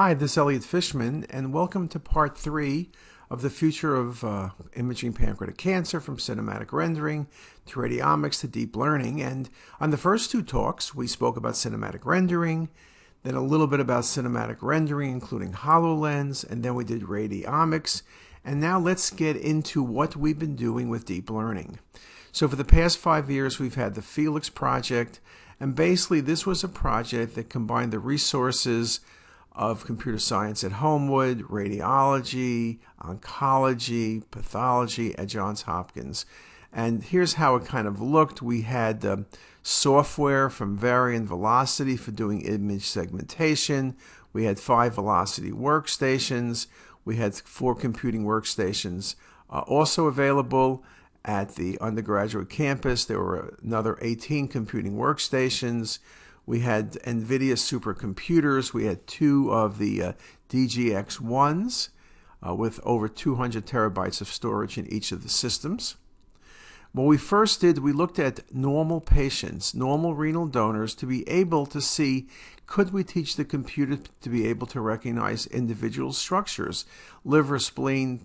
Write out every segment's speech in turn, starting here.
Hi, this is Elliot Fishman, and welcome to part three of the future of uh, imaging pancreatic cancer from cinematic rendering to radiomics to deep learning. And on the first two talks, we spoke about cinematic rendering, then a little bit about cinematic rendering, including HoloLens, and then we did radiomics. And now let's get into what we've been doing with deep learning. So, for the past five years, we've had the Felix project, and basically, this was a project that combined the resources of computer science at Homewood, radiology, oncology, pathology at Johns Hopkins. And here's how it kind of looked. We had um, software from Varian Velocity for doing image segmentation. We had five Velocity workstations. We had four computing workstations uh, also available at the undergraduate campus. There were another 18 computing workstations. We had NVIDIA supercomputers. We had two of the uh, DGX1s uh, with over 200 terabytes of storage in each of the systems. What we first did, we looked at normal patients, normal renal donors, to be able to see could we teach the computer to be able to recognize individual structures, liver, spleen,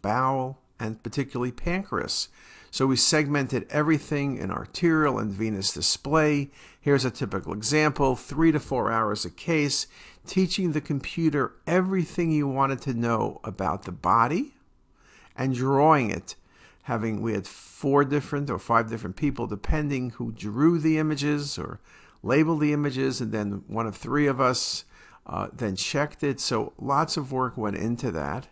bowel, and particularly pancreas. So we segmented everything in arterial and venous display. Here's a typical example three to four hours a case, teaching the computer everything you wanted to know about the body and drawing it. Having we had four different or five different people, depending who drew the images or labeled the images, and then one of three of us uh, then checked it. So lots of work went into that.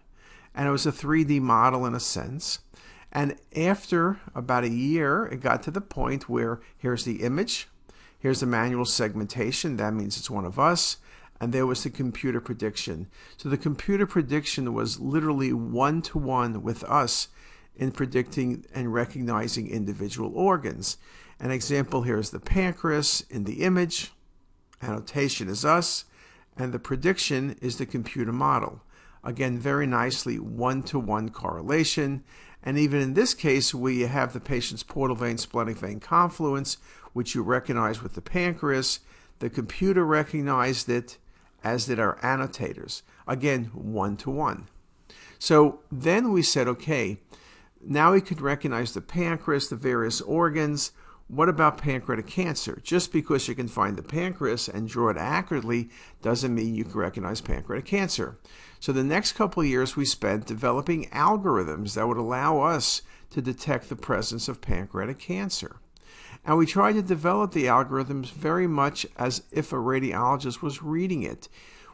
And it was a 3D model in a sense. And after about a year, it got to the point where here's the image, here's the manual segmentation, that means it's one of us, and there was the computer prediction. So the computer prediction was literally one to one with us in predicting and recognizing individual organs. An example here is the pancreas in the image, annotation is us, and the prediction is the computer model. Again, very nicely one to one correlation. And even in this case, we have the patient's portal vein splenic vein confluence, which you recognize with the pancreas, the computer recognized it, as did our annotators. Again, one to one. So then we said, okay, now we could recognize the pancreas, the various organs. What about pancreatic cancer? Just because you can find the pancreas and draw it accurately doesn't mean you can recognize pancreatic cancer. So the next couple years we spent developing algorithms that would allow us to detect the presence of pancreatic cancer. And we tried to develop the algorithms very much as if a radiologist was reading it.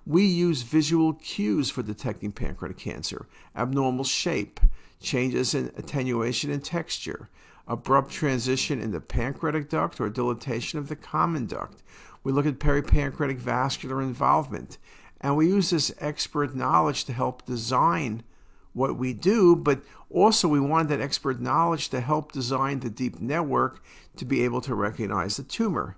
We use visual cues for detecting pancreatic cancer, abnormal shape, changes in attenuation and texture, abrupt transition in the pancreatic duct or dilatation of the common duct. We look at peripancreatic vascular involvement, and we use this expert knowledge to help design what we do, but also we wanted that expert knowledge to help design the deep network to be able to recognize the tumor.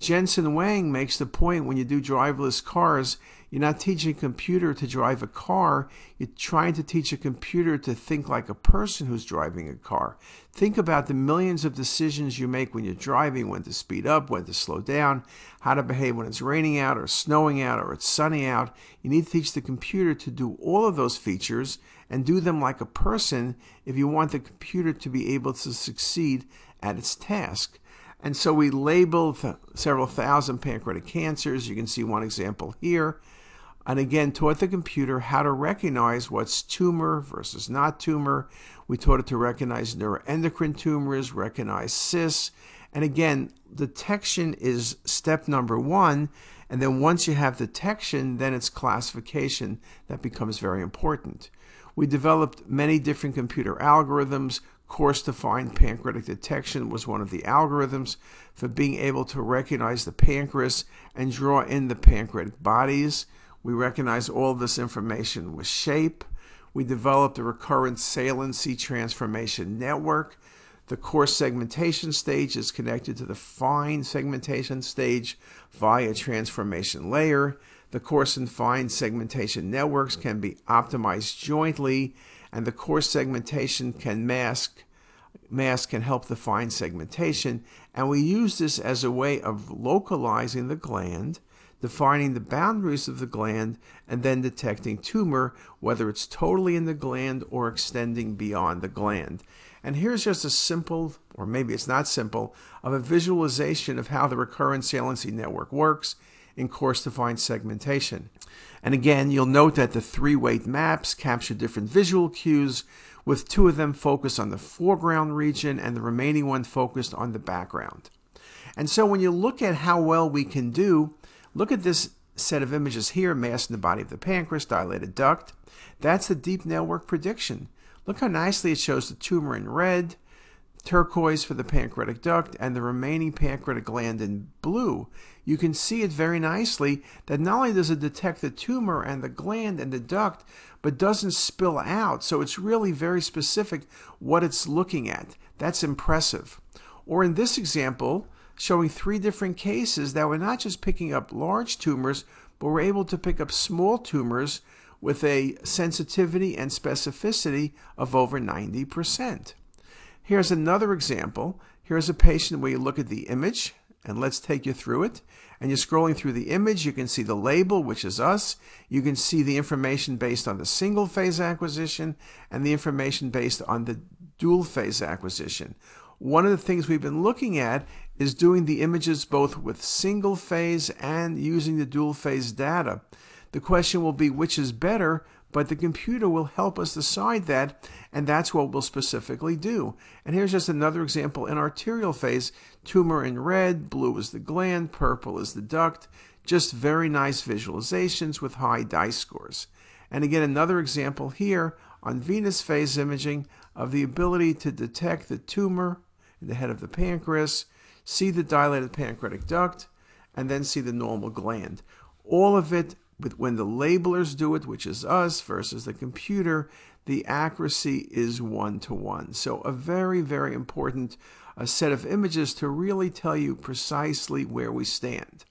Jensen Huang makes the point when you do driverless cars, you're not teaching a computer to drive a car, you're trying to teach a computer to think like a person who's driving a car. Think about the millions of decisions you make when you're driving when to speed up, when to slow down, how to behave when it's raining out or snowing out or it's sunny out. You need to teach the computer to do all of those features and do them like a person if you want the computer to be able to succeed at its task. And so we labeled several thousand pancreatic cancers. You can see one example here and again taught the computer how to recognize what's tumor versus not tumor. We taught it to recognize neuroendocrine tumors, recognize cysts, and again, detection is step number one. And then once you have detection, then it's classification that becomes very important. We developed many different computer algorithms. Coarse to pancreatic detection was one of the algorithms for being able to recognize the pancreas and draw in the pancreatic bodies. We recognize all this information with shape. We developed a recurrent saliency transformation network. The coarse segmentation stage is connected to the fine segmentation stage via transformation layer. The coarse and fine segmentation networks can be optimized jointly, and the coarse segmentation can mask mask can help the fine segmentation. And we use this as a way of localizing the gland defining the boundaries of the gland, and then detecting tumor, whether it's totally in the gland or extending beyond the gland. And here's just a simple, or maybe it's not simple, of a visualization of how the recurrent saliency network works in coarse-to-fine segmentation. And again, you'll note that the three weight maps capture different visual cues, with two of them focused on the foreground region and the remaining one focused on the background. And so when you look at how well we can do, look at this set of images here, mass in the body of the pancreas, dilated duct. That's the deep network prediction. Look how nicely it shows the tumor in red, turquoise for the pancreatic duct, and the remaining pancreatic gland in blue. You can see it very nicely that not only does it detect the tumor and the gland and the duct, but doesn't spill out. So it's really very specific what it's looking at. That's impressive. Or in this example, showing three different cases that we're not just picking up large tumors, but we're able to pick up small tumors with a sensitivity and specificity of over 90%. Here's another example. Here's a patient where you look at the image, and let's take you through it. And you're scrolling through the image, you can see the label, which is us. You can see the information based on the single phase acquisition and the information based on the dual phase acquisition. One of the things we've been looking at is doing the images both with single phase and using the dual phase data. The question will be which is better, but the computer will help us decide that, and that's what we'll specifically do. And here's just another example in arterial phase tumor in red, blue is the gland, purple is the duct. Just very nice visualizations with high dice scores. And again, another example here on venous phase imaging of the ability to detect the tumor in the head of the pancreas, see the dilated pancreatic duct, and then see the normal gland. All of it but when the labelers do it, which is us versus the computer, the accuracy is one to one. So, a very, very important a set of images to really tell you precisely where we stand.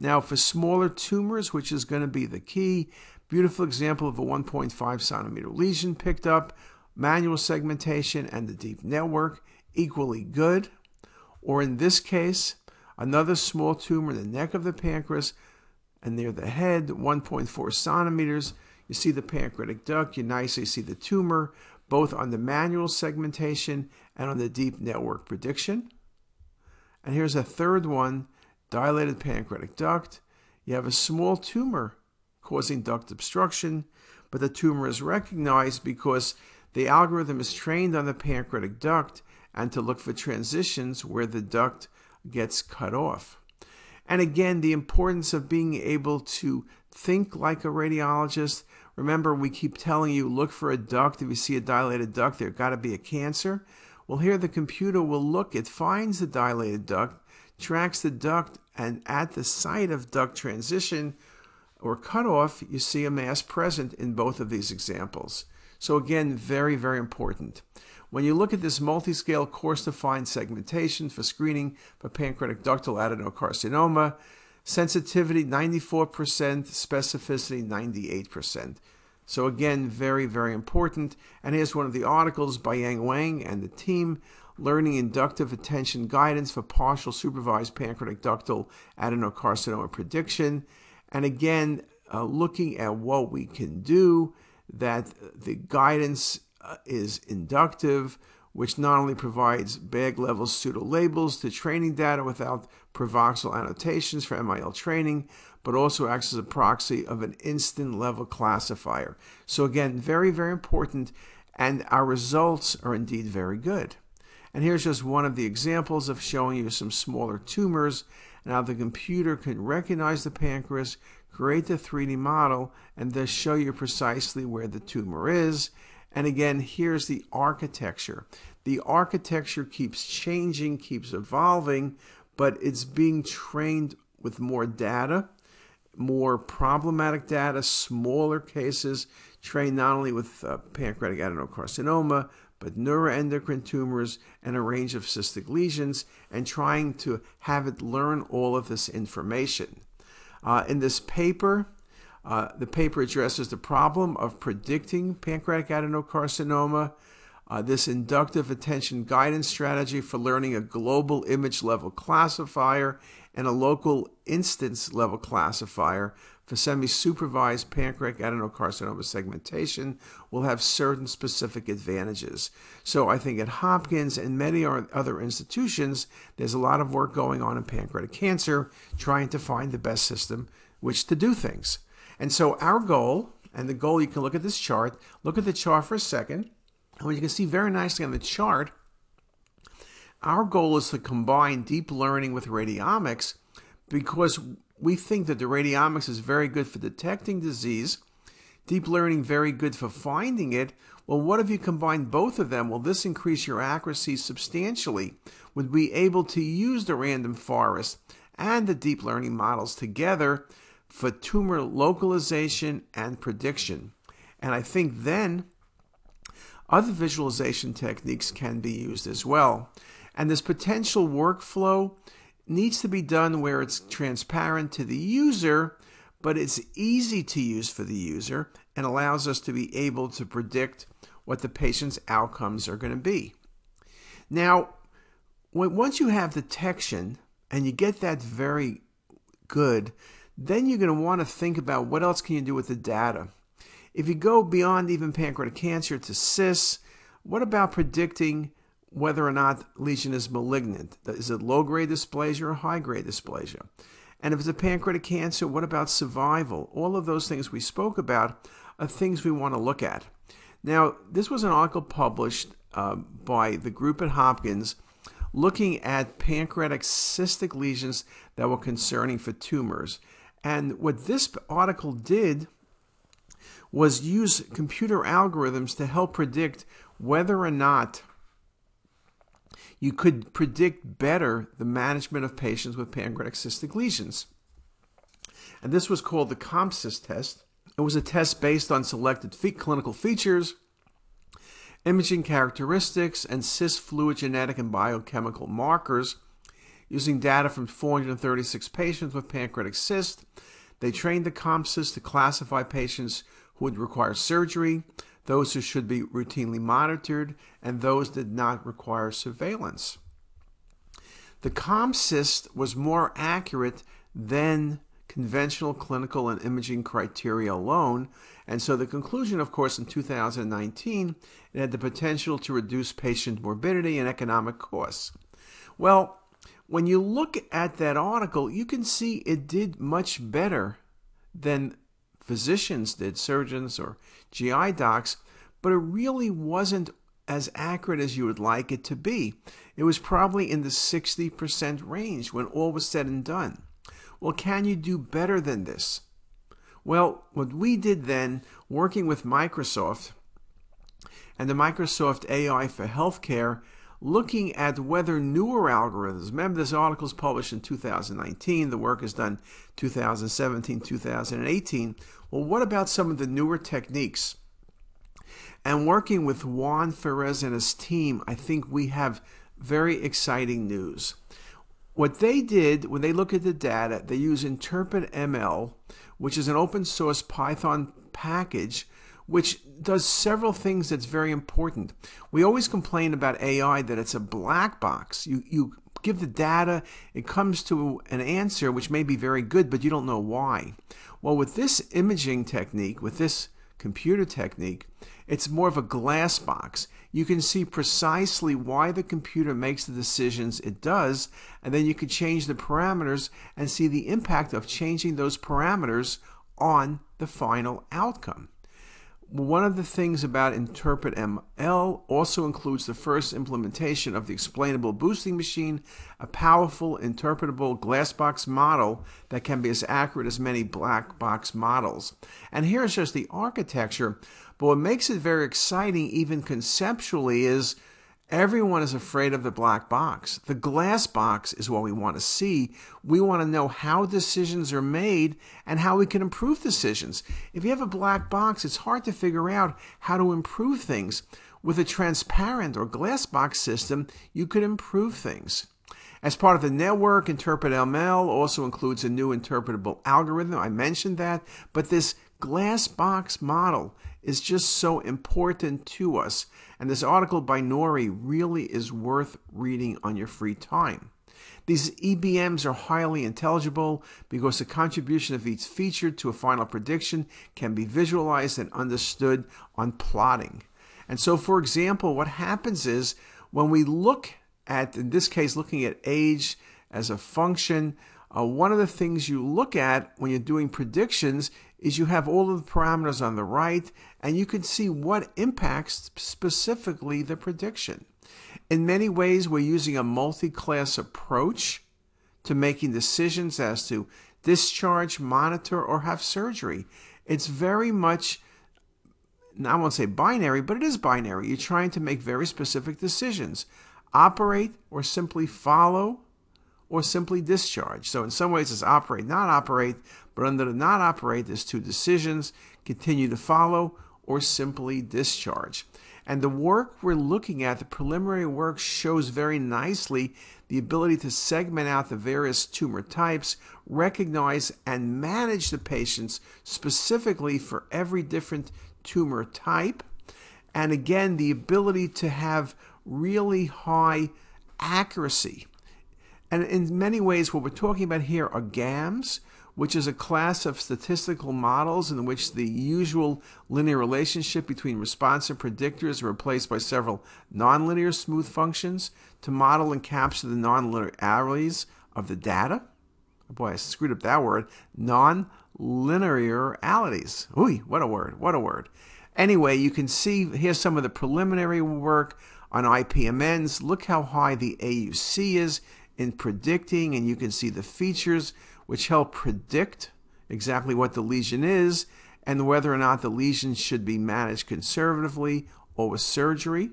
Now, for smaller tumors, which is going to be the key, beautiful example of a 1.5 centimeter lesion picked up, manual segmentation, and the deep network, equally good. Or in this case, another small tumor in the neck of the pancreas and near the head, 1.4 centimeters. You see the pancreatic duct, you nicely see the tumor, both on the manual segmentation and on the deep network prediction. And here's a third one, dilated pancreatic duct. You have a small tumor causing duct obstruction, but the tumor is recognized because the algorithm is trained on the pancreatic duct and to look for transitions where the duct gets cut off. And again, the importance of being able to think like a radiologist. Remember, we keep telling you look for a duct. If you see a dilated duct, there got to be a cancer. Well, here the computer will look, it finds the dilated duct, tracks the duct, and at the site of duct transition or cutoff, you see a mass present in both of these examples. So, again, very, very important. When you look at this multi-scale coarse-to-fine segmentation for screening for pancreatic ductal adenocarcinoma, sensitivity 94%, specificity 98%. So again, very, very important. And here's one of the articles by Yan Wang and the team, Learning Inductive Attention Guidance for Partial Supervised Pancreatic Ductal Adenocarcinoma Prediction. And again, uh, looking at what we can do, that the guidance is inductive, which not only provides bag level pseudo labels to training data without provoxal annotations for MIL training, but also acts as a proxy of an instant level classifier. So, again, very, very important, and our results are indeed very good. And here's just one of the examples of showing you some smaller tumors and how the computer can recognize the pancreas, create the 3D model, and thus show you precisely where the tumor is and again, here's the architecture. The architecture keeps changing, keeps evolving, but it's being trained with more data, more problematic data, smaller cases, trained not only with uh, pancreatic adenocarcinoma, but neuroendocrine tumors and a range of cystic lesions, and trying to have it learn all of this information. Uh, in this paper, uh, the paper addresses the problem of predicting pancreatic adenocarcinoma. Uh, this inductive attention guidance strategy for learning a global image level classifier and a local instance level classifier for semi-supervised pancreatic adenocarcinoma segmentation will have certain specific advantages. So I think at Hopkins and many other institutions, there's a lot of work going on in pancreatic cancer, trying to find the best system which to do things. And so our goal, and the goal you can look at this chart, look at the chart for a second, and what you can see very nicely on the chart, our goal is to combine deep learning with radiomics because we think that the radiomics is very good for detecting disease, deep learning very good for finding it. Well, what if you combine both of them? Will this increase your accuracy substantially? Would we be able to use the random forest and the deep learning models together for tumor localization and prediction? And I think then other visualization techniques can be used as well. And this potential workflow needs to be done where it's transparent to the user, but it's easy to use for the user and allows us to be able to predict what the patient's outcomes are going to be. Now, when, once you have detection and you get that very good, then you're going to want to think about what else can you do with the data. If you go beyond even pancreatic cancer to CIS, what about predicting whether or not lesion is malignant. Is it low grade dysplasia or high grade dysplasia? And if it's a pancreatic cancer, what about survival? All of those things we spoke about are things we want to look at. Now, this was an article published uh, by the group at Hopkins looking at pancreatic cystic lesions that were concerning for tumors. And what this article did was use computer algorithms to help predict whether or not you could predict better the management of patients with pancreatic cystic lesions. And this was called the CompCyst test. It was a test based on selected clinical features, imaging characteristics, and cyst fluid genetic and biochemical markers using data from 436 patients with pancreatic cyst. They trained the CompCyst to classify patients who would require surgery, those who should be routinely monitored, and those that did not require surveillance. The CompCyst was more accurate than conventional clinical and imaging criteria alone, and so the conclusion, of course, in 2019, it had the potential to reduce patient morbidity and economic costs. Well, when you look at that article, you can see it did much better than physicians did, surgeons or GI docs, but it really wasn't as accurate as you would like it to be. It was probably in the 60% range when all was said and done. Well, can you do better than this? Well, what we did then, working with Microsoft and the Microsoft AI for Healthcare, looking at whether newer algorithms, remember this article is published in 2019, the work is done 2017, 2018. Well, what about some of the newer techniques? And working with Juan Ferres and his team, I think we have very exciting news. What they did when they look at the data, they use InterpretML, which is an open source Python package which does several things that's very important. We always complain about AI that it's a black box. You, you give the data, it comes to an answer which may be very good, but you don't know why. Well, with this imaging technique, with this computer technique, it's more of a glass box. You can see precisely why the computer makes the decisions it does, and then you can change the parameters and see the impact of changing those parameters on the final outcome. One of the things about InterpretML also includes the first implementation of the explainable boosting machine, a powerful interpretable glass box model that can be as accurate as many black box models. And here's just the architecture, but what makes it very exciting, even conceptually, is Everyone is afraid of the black box. The glass box is what we want to see. We want to know how decisions are made and how we can improve decisions. If you have a black box, it's hard to figure out how to improve things. With a transparent or glass box system, you could improve things. As part of the network, InterpretML also includes a new interpretable algorithm. I mentioned that, but this glass box model is just so important to us. And this article by Nori really is worth reading on your free time. These EBMs are highly intelligible because the contribution of each feature to a final prediction can be visualized and understood on plotting. And so, for example, what happens is when we look at, in this case, looking at age as a function, uh, one of the things you look at when you're doing predictions is you have all of the parameters on the right and you can see what impacts specifically the prediction. In many ways, we're using a multi class approach to making decisions as to discharge, monitor, or have surgery. It's very much, I won't say binary, but it is binary. You're trying to make very specific decisions operate or simply follow or simply discharge. So, in some ways, it's operate, not operate, but under the not operate, there's two decisions continue to follow or simply discharge. And the work we're looking at, the preliminary work, shows very nicely the ability to segment out the various tumor types, recognize and manage the patients specifically for every different tumor type, and again, the ability to have really high accuracy. And in many ways, what we're talking about here are GAMs, which is a class of statistical models in which the usual linear relationship between response and predictors are replaced by several nonlinear smooth functions to model and capture the nonlinearities of the data. boy, I screwed up that word. Non-linearities. Ooh, what a word, what a word. Anyway, you can see here's some of the preliminary work on IPMNs. Look how high the AUC is in predicting, and you can see the features which help predict exactly what the lesion is and whether or not the lesion should be managed conservatively or with surgery.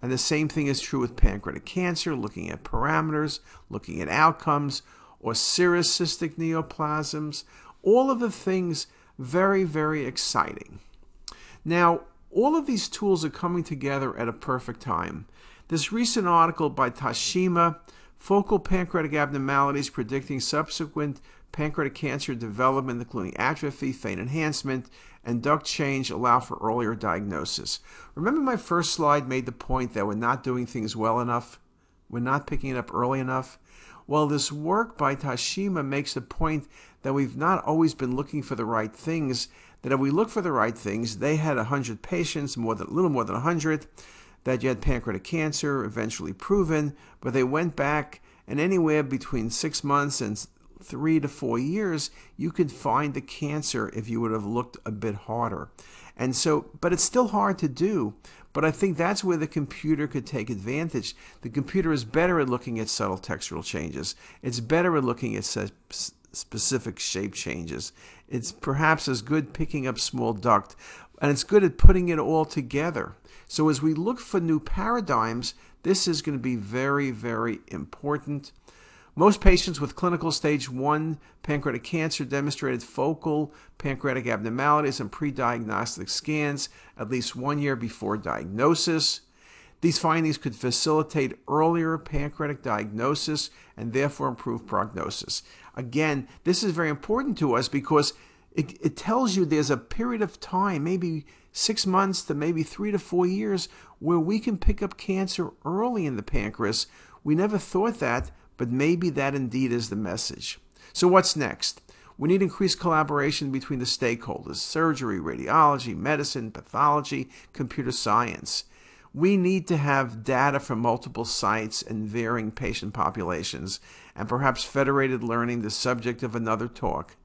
And the same thing is true with pancreatic cancer, looking at parameters, looking at outcomes, or serous cystic neoplasms. All of the things very, very exciting. Now, all of these tools are coming together at a perfect time. This recent article by Toshima focal pancreatic abnormalities predicting subsequent pancreatic cancer development, including atrophy, faint enhancement, and duct change, allow for earlier diagnosis. Remember, my first slide made the point that we're not doing things well enough? We're not picking it up early enough? Well, this work by Toshima makes the point that we've not always been looking for the right things, that if we look for the right things, they had 100 patients, more than, a little more than 100 that you had pancreatic cancer, eventually proven, but they went back, and anywhere between six months and three to four years, you could find the cancer if you would have looked a bit harder. And so, but it's still hard to do. But I think that's where the computer could take advantage. The computer is better at looking at subtle textural changes. It's better at looking at specific shape changes. It's perhaps as good picking up small duct, and it's good at putting it all together. So as we look for new paradigms, this is going to be very, very important. Most patients with clinical stage 1 pancreatic cancer demonstrated focal pancreatic abnormalities and pre-diagnostic scans at least one year before diagnosis. These findings could facilitate earlier pancreatic diagnosis and therefore improve prognosis. Again, this is very important to us because it, it tells you there's a period of time, maybe six months to maybe three to four years, where we can pick up cancer early in the pancreas. We never thought that, but maybe that indeed is the message. So, what's next? We need increased collaboration between the stakeholders surgery, radiology, medicine, pathology, computer science. We need to have data from multiple sites and varying patient populations, and perhaps federated learning, the subject of another talk,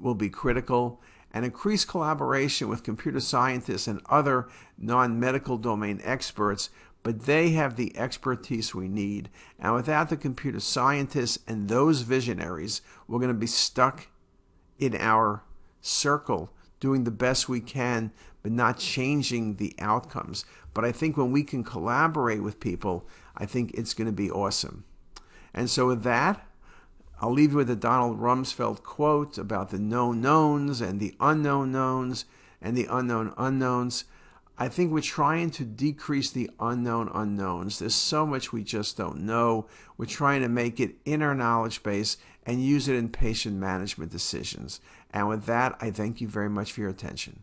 will be critical and increase collaboration with computer scientists and other non medical domain experts, but they have the expertise we need. And without the computer scientists and those visionaries, we're going to be stuck in our circle doing the best we can, but not changing the outcomes. But I think when we can collaborate with people, I think it's going to be awesome. And so, with that, I'll leave you with a Donald Rumsfeld quote about the known knowns and the unknown knowns and the unknown unknowns. I think we're trying to decrease the unknown unknowns. There's so much we just don't know. We're trying to make it in our knowledge base and use it in patient management decisions. And with that, I thank you very much for your attention.